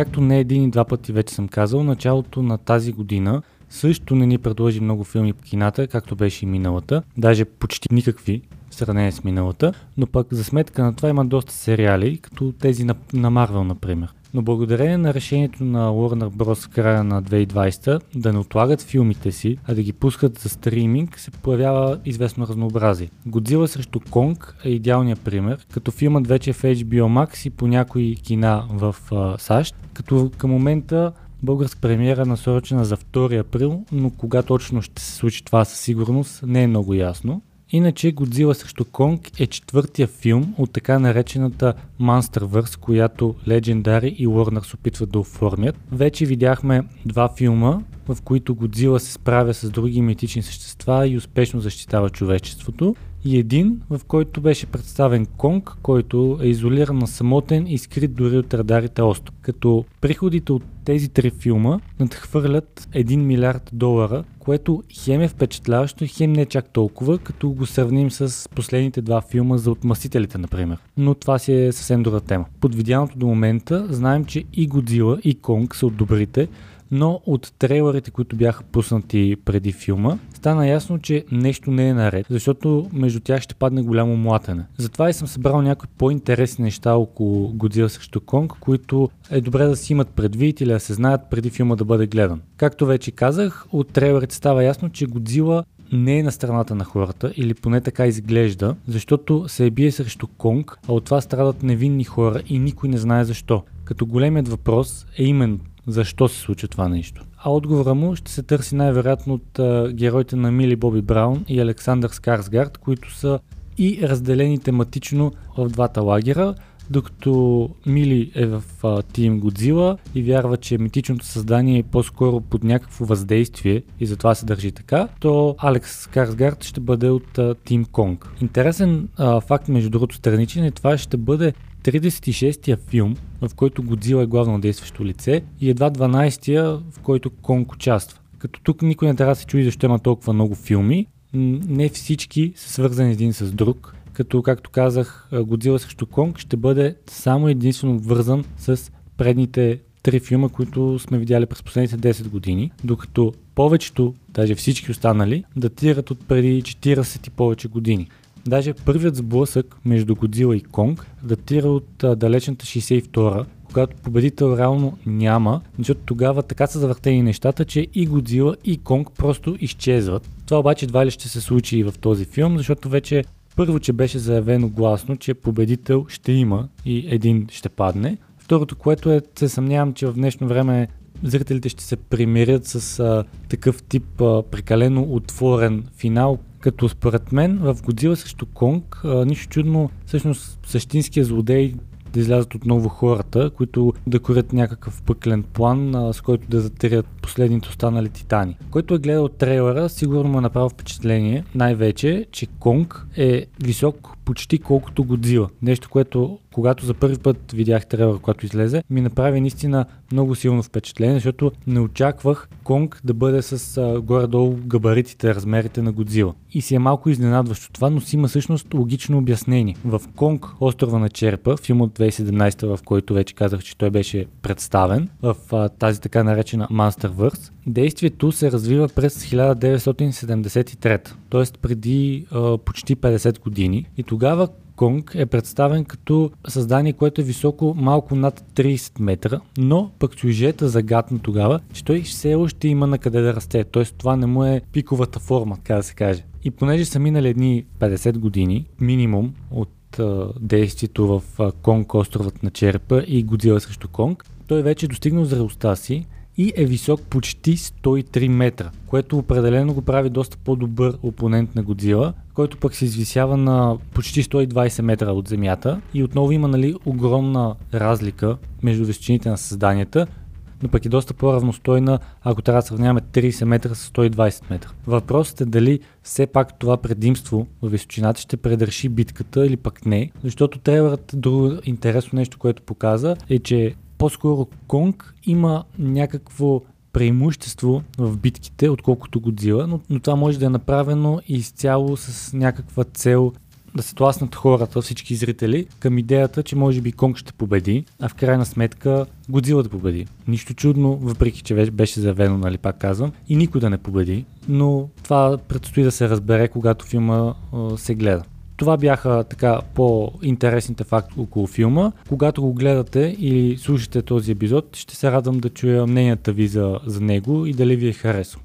Както не един и два пъти вече съм казал, началото на тази година също не ни предложи много филми по кината, както беше и миналата, даже почти никакви в сравнение с миналата, но пък за сметка на това има доста сериали, като тези на, на Марвел, например. Но благодарение на решението на Warner Bros. в края на 2020 да не отлагат филмите си, а да ги пускат за стриминг, се появява известно разнообразие. Годзила срещу Конг е идеалният пример, като филмът вече е в HBO Max и по някои кина в а, САЩ, като към момента българска премиера е насрочена за 2 април, но кога точно ще се случи това със сигурност не е много ясно. Иначе Годзила срещу Конг е четвъртия филм от така наречената Monsterverse, която Legendary и Warner се опитват да оформят. Вече видяхме два филма, в които Годзила се справя с други митични същества и успешно защитава човечеството. И един, в който беше представен Конг, който е изолиран на самотен и скрит дори от радарите остров. Като приходите от тези три филма надхвърлят 1 милиард долара, което хем е впечатляващо, хем не е чак толкова, като го сравним с последните два филма за отмъстителите, например. Но това си е съвсем друга тема. Под видяното до момента знаем, че и Годзила и Конг са от добрите, но от трейлерите, които бяха пуснати преди филма, стана ясно, че нещо не е наред, защото между тях ще падне голямо млатене. Затова и съм събрал някои по-интересни неща около Годзила срещу Конг, които е добре да си имат предвид или да се знаят преди филма да бъде гледан. Както вече казах, от трейлерите става ясно, че Годзила не е на страната на хората, или поне така изглежда, защото се е бие срещу Конг, а от това страдат невинни хора и никой не знае защо. Като големият въпрос е именно защо се случва това нещо. А отговора му ще се търси най-вероятно от а, героите на Мили Боби Браун и Александър Скарсгард, които са и разделени тематично в двата лагера, докато Мили е в а, Тим Годзила и вярва, че митичното създание е по-скоро под някакво въздействие и затова се държи така, то Алекс Карсгард ще бъде от Тим Конг. Интересен а, факт между другото страничен е това ще бъде 36-я филм, в който Годзила е главно действащо лице и едва 12-я, в който Конг участва. Като тук никой не трябва да се чуди защо има толкова много филми. Не всички са свързани един с друг, като както казах, Годзила срещу Конг ще бъде само единствено вързан с предните три филма, които сме видяли през последните 10 години, докато повечето, даже всички останали, датират от преди 40 и повече години. Даже първият сблъсък между Годзила и Конг датира от далечната 62-а, когато победител реално няма, защото тогава така са завъртени нещата, че и Годзила и Конг просто изчезват. Това обаче едва ли ще се случи и в този филм, защото вече първо, че беше заявено гласно, че победител ще има и един ще падне. Второто, което е, се съмнявам, че в днешно време зрителите ще се примирят с а, такъв тип а, прекалено отворен финал, като според мен в Годзила срещу Конг, а, нищо чудно, всъщност същинския злодей да излязат отново хората, които да корят някакъв пъклен план, а, с който да затерят последните останали титани. Който е гледал трейлера, сигурно му е направил впечатление, най-вече, че Конг е висок почти колкото Годзила. Нещо, което когато за първи път видях трейлера, когато излезе, ми направи наистина много силно впечатление, защото не очаквах Конг да бъде с а, горе-долу габаритите, размерите на Годзила. И си е малко изненадващо това, но си има всъщност логично обяснение. В Конг, острова на черепа, филм от 2017, в който вече казах, че той беше представен, в а, тази така наречена Monsterverse, действието се развива през 1973, т.е. преди а, почти 50 години. И тогава Конг е представен като създание, което е високо малко над 30 метра, но пък сюжета загадна тогава, че той все още има на къде да расте, т.е. това не му е пиковата форма, така да се каже. И понеже са минали едни 50 години, минимум от действието в Конг, островът на черепа и Годзила срещу Конг, той вече е достигнал зрелостта си и е висок почти 103 метра, което определено го прави доста по-добър опонент на Годзила, който пък се извисява на почти 120 метра от земята и отново има нали, огромна разлика между височините на създанията, но пък е доста по-равностойна, ако трябва да сравняваме 30 метра с 120 метра. Въпросът е дали все пак това предимство в височината ще предреши битката или пък не, защото трейлерът, друго интересно нещо, което показа е, че по-скоро Конг има някакво преимущество в битките, отколкото Годзила, но, но това може да е направено изцяло с някаква цел да се тласнат хората, всички зрители, към идеята, че може би Конг ще победи, а в крайна сметка Годзила да победи. Нищо чудно, въпреки че беше заявено, нали пак казвам, и никой да не победи, но това предстои да се разбере, когато филма се гледа. Това бяха така по-интересните факти около филма. Когато го гледате или слушате този епизод, ще се радвам да чуя мненията ви за, за него и дали ви е харесал.